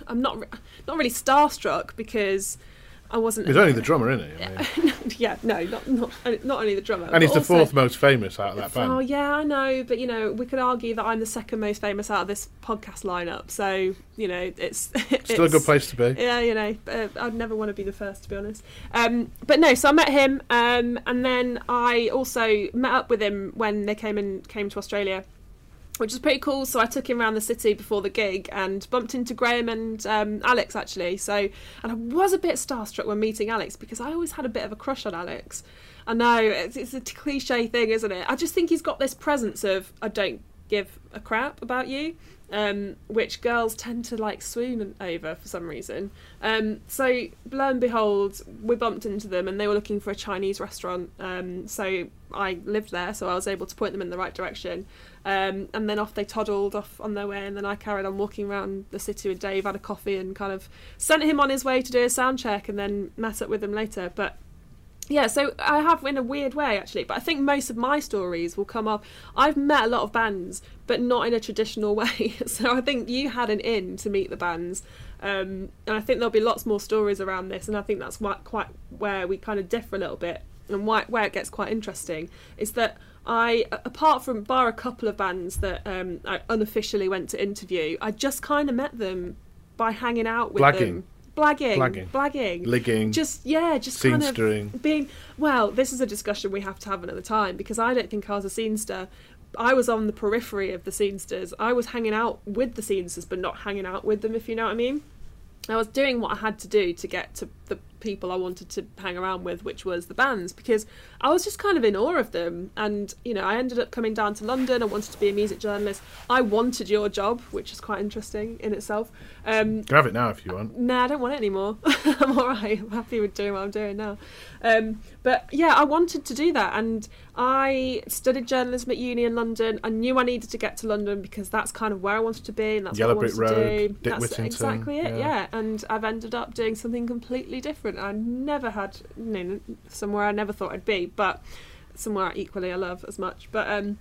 I'm not not really starstruck because I wasn't. He's only the drummer, isn't he? I mean, <laughs> yeah, no, not not not only the drummer, and he's the also- fourth most famous out of that band. Oh yeah, I know, but you know, we could argue that I'm the second most famous out of this podcast lineup. So you know, it's <laughs> Still a good place to be. Yeah, you know, uh, I'd never want to be the first, to be honest. Um, but no, so I met him, um, and then I also met up with him when they came and came to Australia. Which was pretty cool. So I took him around the city before the gig and bumped into Graham and um, Alex actually. So and I was a bit starstruck when meeting Alex because I always had a bit of a crush on Alex. I know it's, it's a cliche thing, isn't it? I just think he's got this presence of I don't give a crap about you, um, which girls tend to like swoon over for some reason. Um, so lo and behold, we bumped into them, and they were looking for a Chinese restaurant. Um, so I lived there, so I was able to point them in the right direction. Um, and then off they toddled off on their way, and then I carried on walking around the city with Dave, had a coffee, and kind of sent him on his way to do a sound check, and then met up with him later. But yeah, so I have in a weird way actually, but I think most of my stories will come up. I've met a lot of bands, but not in a traditional <laughs> way. So I think you had an in to meet the bands, um, and I think there'll be lots more stories around this. And I think that's why, quite where we kind of differ a little bit, and why, where it gets quite interesting is that I, apart from bar a couple of bands that um, I unofficially went to interview, I just kind of met them by hanging out with Blagging. them, blagging, Blagging. blagging, Ligging, just yeah, just kind of being well this is a discussion we have to have another time because i don't think i was a scenester i was on the periphery of the scenesters i was hanging out with the scenesters but not hanging out with them if you know what i mean. I was doing what i had to do to get to the people i wanted to hang around with which was the bands because i was just kind of in awe of them and you know i ended up coming down to london i wanted to be a music journalist i wanted your job which is quite interesting in itself um, You can have it now if you want. Nah, I don't want it anymore. <laughs> I'm all right. I'm happy with doing what I'm doing now. Um, but yeah, I wanted to do that, and I studied journalism at uni in London. I knew I needed to get to London because that's kind of where I wanted to be, and that's Yellow what I wanted Brick to Road, do. Dick that's Whittington, exactly it. yeah. Yeah. and I've ended up doing something completely different. I never had, you know, somewhere I never thought I'd be, but somewhere equally I love as much. But um,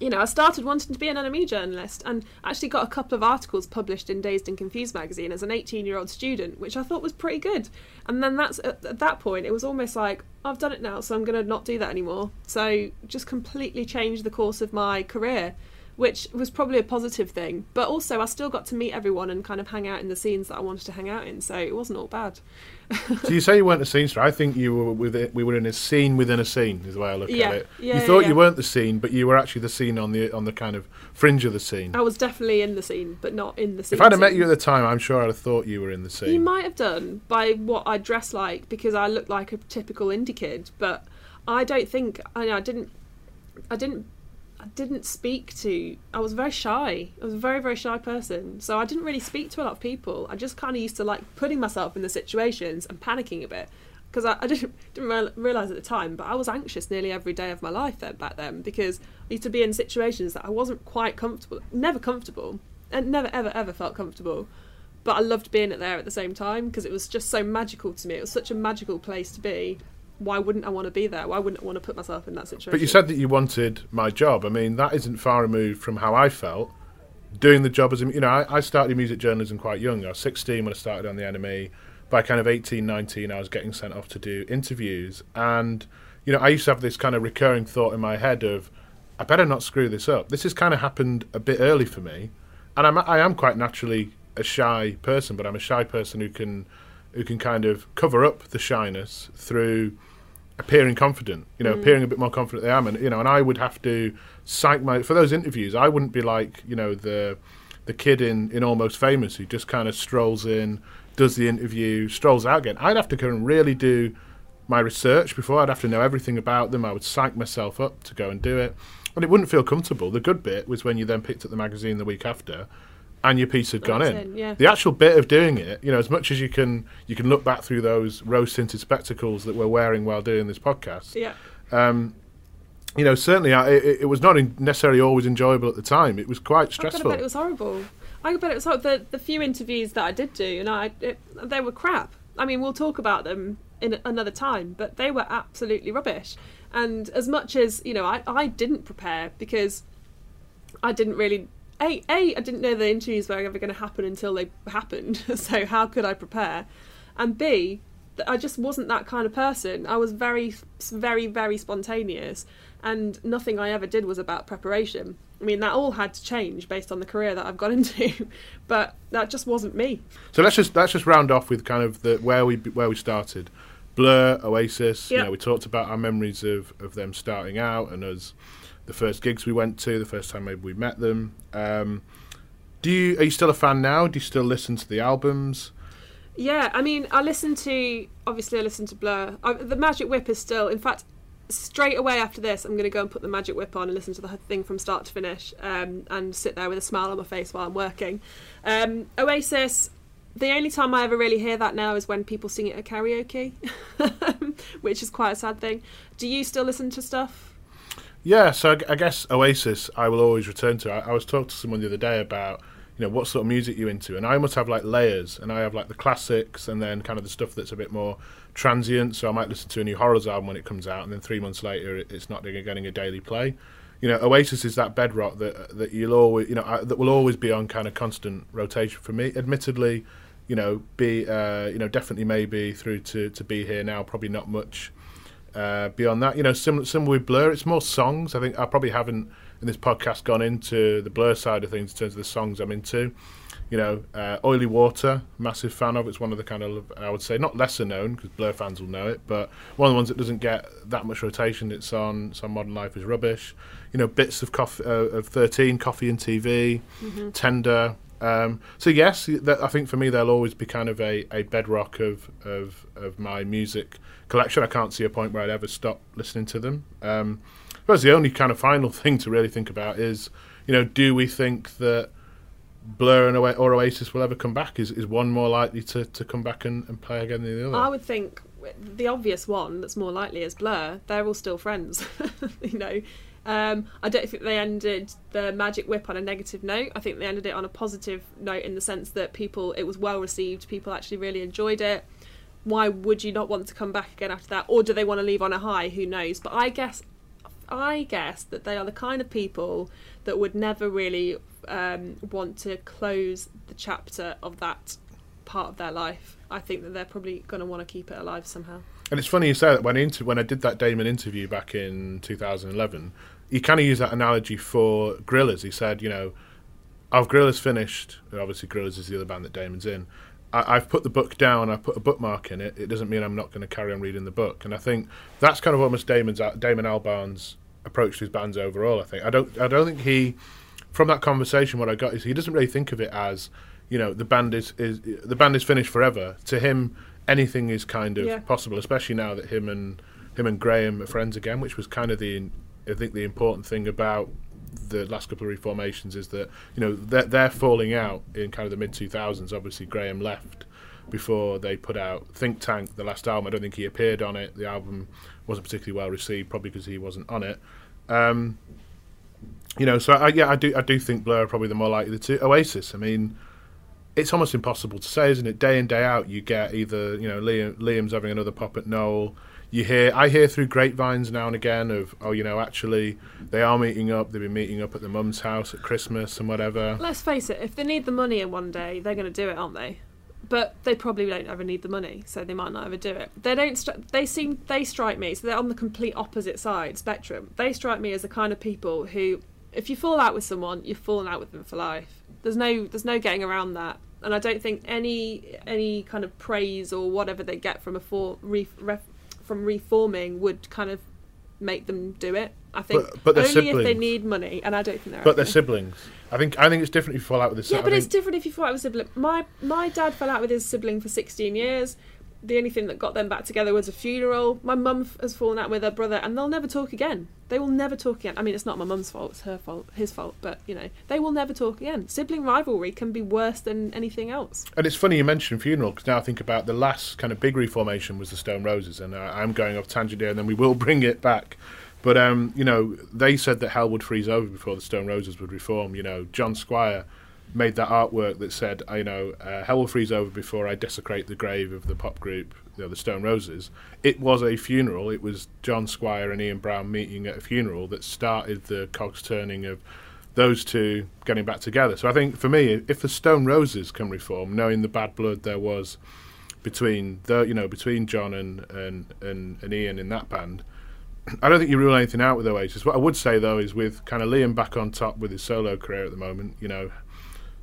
you know, I started wanting to be an NME journalist and actually got a couple of articles published in Dazed and Confused magazine as an 18 year old student, which I thought was pretty good. And then that's at, at that point, it was almost like, I've done it now, so I'm going to not do that anymore. So just completely changed the course of my career, which was probably a positive thing. But also, I still got to meet everyone and kind of hang out in the scenes that I wanted to hang out in, so it wasn't all bad. So you say you weren't a scenester. I think you were with it. We were in a scene within a scene. Is the way I look Yeah, at it. yeah, you thought yeah. you weren't the scene, but you were actually the scene on the on the kind of fringe of the scene. I was definitely in the scene, but not in the scene. If I'd have met you at the time, I'm sure I'd have thought you were in the scene. You might have done by what I dress like because I look like a typical indie kid, but I don't think I, I didn't. I didn't. I didn't speak to. I was very shy. I was a very very shy person, so I didn't really speak to a lot of people. I just kind of used to like putting myself in the situations and panicking a bit. because I, I, didn't didn't realize at the time, but I was anxious nearly every day of my life then back then because I used to be in situations that I wasn't quite comfortable, never comfortable, and never ever ever felt comfortable. But I loved being there at the same time because it was just so magical to me. It was such a magical place to be. Why wouldn't I want to be there? Why wouldn't I want to put myself in that situation? But you said that you wanted my job. I mean, that isn't far removed from how I felt doing the job as a, you know, I, I started music journalism quite young. I was 16 when I started on the NME. By kind of 18, 19, I was getting sent off to do interviews. And, you know, I used to have this kind of recurring thought in my head of, I better not screw this up. This has kind of happened a bit early for me. And I'm, I am quite naturally a shy person, but I'm a shy person who can, who can kind of cover up the shyness through appearing confident, you know, mm. appearing a bit more confident than I am. And, you know, and I would have to psych my, for those interviews, I wouldn't be like, you know, the, the kid in, in Almost Famous who just kind of strolls in, does the interview, strolls out again. I'd have to go and really do my research before. I'd have to know everything about them. I would psych myself up to go and do it. And it wouldn't feel comfortable. The good bit was when you then picked up the magazine the week after and your piece had gone in. in yeah. The actual bit of doing it, you know, as much as you can you can look back through those rose tinted spectacles that we're wearing while doing this podcast. Yeah. Um, you know, certainly I, it, it, was not necessarily always enjoyable at the time. It was quite stressful. I bet it was horrible. I bet it was horrible. The, the few interviews that I did do, know, I, it, they were crap. I mean, we'll talk about them in another time, but they were absolutely rubbish. And as much as, you know, I, I didn't prepare because I didn't really a, a, I didn't know the interviews were ever going to happen until they happened. <laughs> so how could I prepare? And B, I just wasn't that kind of person. I was very, very, very spontaneous, and nothing I ever did was about preparation. I mean, that all had to change based on the career that I've got <laughs> into, but that just wasn't me. So let's just let's just round off with kind of the where we where we started. Blur, Oasis. Yep. You know, we talked about our memories of of them starting out and us the first gigs we went to, the first time maybe we met them. Um, do you are you still a fan now? Do you still listen to the albums? Yeah, I mean, I listen to obviously I listen to Blur. I, the Magic Whip is still, in fact, straight away after this, I'm going to go and put the Magic Whip on and listen to the thing from start to finish, um, and sit there with a smile on my face while I'm working. Um, Oasis. The only time I ever really hear that now is when people sing it at karaoke, <laughs> which is quite a sad thing. Do you still listen to stuff? Yeah, so I, I, guess Oasis I will always return to. I, I, was talking to someone the other day about you know what sort of music you into, and I must have like layers, and I have like the classics, and then kind of the stuff that's a bit more transient. So I might listen to a new Horrors album when it comes out, and then three months later it, it's not getting a daily play. You know, Oasis is that bedrock that that you'll always you know I, that will always be on kind of constant rotation for me. Admittedly, you know, be uh, you know definitely maybe through to to be here now, probably not much uh, beyond that, you know, similar, similar with Blur, it's more songs. I think I probably haven't in this podcast gone into the Blur side of things in terms of the songs I'm into. You know, uh, Oily Water, massive fan of. It's one of the kind of I would say not lesser known because Blur fans will know it, but one of the ones that doesn't get that much rotation. It's on. It's on Modern Life is rubbish. You know, bits of coffee uh, of thirteen, Coffee and TV, mm-hmm. Tender. Um, so yes, I think for me they'll always be kind of a, a bedrock of, of of my music collection. I can't see a point where I'd ever stop listening to them. Um, I the only kind of final <laughs> thing to really think about is, you know, do we think that Blur and o- or Oasis will ever come back? Is is one more likely to, to come back and, and play again than the other? I would think the obvious one that's more likely is Blur. They're all still friends, <laughs> you know. Um, I don't think they ended the Magic Whip on a negative note. I think they ended it on a positive note in the sense that people, it was well received. People actually really enjoyed it why would you not want to come back again after that? Or do they want to leave on a high? Who knows? But i guess i guess that they are the kind of people that would never really um, want to close the chapter of that part of their life. I think that they're probably going to want to keep it alive somehow. And it's funny you say that. When when i did that damon interview back in 2011 he kind of used that analogy for Gorillaz he said you know I've Gorillaz finished? Obviously Gorillaz is the other band that damon's in I, have put the book down, I put a bookmark in it, it doesn't mean I'm not going to carry on reading the book. And I think that's kind of almost Damon's Damon Albarn's approach to his bands overall. I think I don't I don't think he from that conversation what I got is he doesn't really think of it as you know the band is, is the band is finished forever. To him, anything is kind of yeah. possible, especially now that him and him and Graham are friends again, which was kind of the I think the important thing about the last couple of reformations is that you know they're, they're falling out in kind of the mid 2000s. Obviously, Graham left before they put out Think Tank, the last album. I don't think he appeared on it. The album wasn't particularly well received, probably because he wasn't on it. Um, you know, so I, yeah, I do I do think Blur are probably the more likely to Oasis. I mean, it's almost impossible to say, isn't it? Day in day out, you get either you know Liam, Liam's having another pop at Noel. You hear I hear through grapevines now and again of oh you know actually they are meeting up. They've been meeting up at the mum's house at Christmas and whatever. Let's face it, if they need the money in one day, they're going to do it, aren't they? But they probably don't ever need the money, so they might not ever do it. They don't. Stri- they seem. They strike me. So they're on the complete opposite side spectrum. They strike me as the kind of people who, if you fall out with someone, you've fallen out with them for life. There's no. There's no getting around that. And I don't think any any kind of praise or whatever they get from a for, re, ref, from reforming would kind of make them do it. I think But- but only if they need money, and I don't think they're. But they're siblings. I think I think it's different if you fall out with the Yeah, but I it's think- different if you fall out with a sibling. My my dad fell out with his sibling for 16 years. The only thing that got them back together was a funeral. My mum has fallen out with her brother, and they'll never talk again. They will never talk again. I mean, it's not my mum's fault; it's her fault, his fault. But you know, they will never talk again. Sibling rivalry can be worse than anything else. And it's funny you mentioned funeral because now I think about the last kind of big reformation was the Stone Roses, and uh, I'm going off tangent here, and then we will <laughs> bring it back. But um, you know, they said that hell would freeze over before the Stone Roses would reform. You know, John Squire made that artwork that said, you know, uh, hell will freeze over before I desecrate the grave of the pop group, you know, the Stone Roses. It was a funeral. It was John Squire and Ian Brown meeting at a funeral that started the cogs turning of those two getting back together. So I think for me, if the Stone Roses can reform, knowing the bad blood there was between the you know between John and and and, and Ian in that band, I don't think you rule anything out with Oasis. What I would say though is with kind of Liam back on top with his solo career at the moment, you know,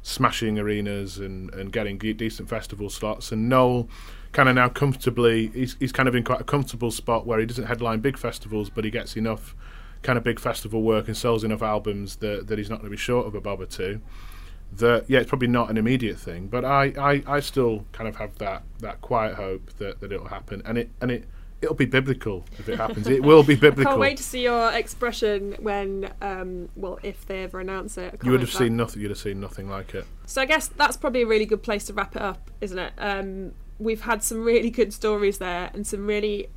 smashing arenas and and getting ge- decent festival slots, and Noel kind of now comfortably he's he's kind of in quite a comfortable spot where he doesn't headline big festivals, but he gets enough kind of big festival work and sells enough albums that that he's not going to be short of a bob or two that yeah, it's probably not an immediate thing, but I, I, I still kind of have that, that quiet hope that, that it'll happen, and it and it it'll be biblical if it happens. It will be <laughs> biblical. I can't wait to see your expression when, um, well, if they ever announce it. You would have for that. seen nothing. You'd have seen nothing like it. So I guess that's probably a really good place to wrap it up, isn't it? Um, we've had some really good stories there and some really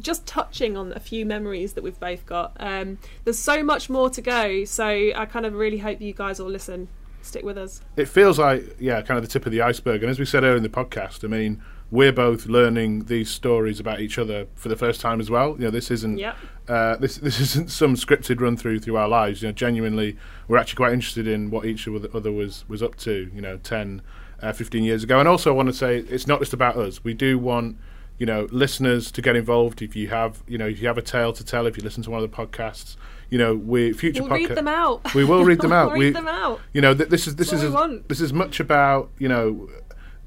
just touching on a few memories that we've both got. Um, there's so much more to go, so I kind of really hope you guys all listen. Stick with us. It feels like yeah, kind of the tip of the iceberg. And as we said earlier in the podcast, I mean, we're both learning these stories about each other for the first time as well. You know, this isn't Yep. uh, this this <laughs> isn't some scripted run through through our lives. You know, genuinely, we're actually quite interested in what each other was was up to. You know, 10, uh, 15 years ago. And also, I want to say it's not just about us. We do want you know listeners to get involved. If you have you know if you have a tale to tell, if you listen to one of the podcasts, you know, we future We'll podca- read them out. We will read <laughs> them out. We'll we, read them out. You know, th- this is this That's is as, this is much about you know.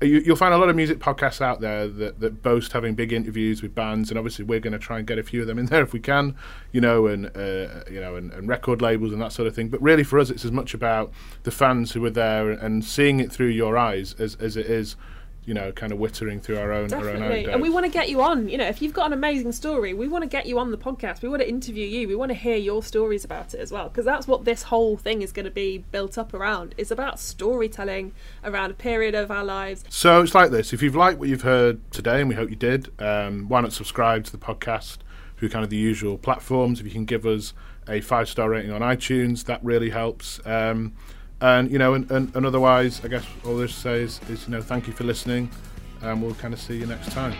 You, you'll find a lot of music podcasts out there that, that boast having big interviews with bands, and obviously we're going to try and get a few of them in there if we can, you know, and uh, you know, and, and record labels and that sort of thing. But really, for us, it's as much about the fans who are there and seeing it through your eyes as, as it is, you know, kind of wittering through our own our own Definitely. anecdotes. And we want to get you on. You know, if you've got an amazing story, we want to get you on the podcast. We want to interview you. We want to hear your stories about it as well. Because that's what this whole thing is going to be built up around. It's about storytelling around a period of our lives. So it's like this. If you've liked what you've heard today, and we hope you did, um, why not subscribe to the podcast through kind of the usual platforms? If you can give us a five star rating on iTunes, that really helps. Um, and you know, and, and, and otherwise, I guess all this says is, is you know, thank you for listening, and we'll kind of see you next time.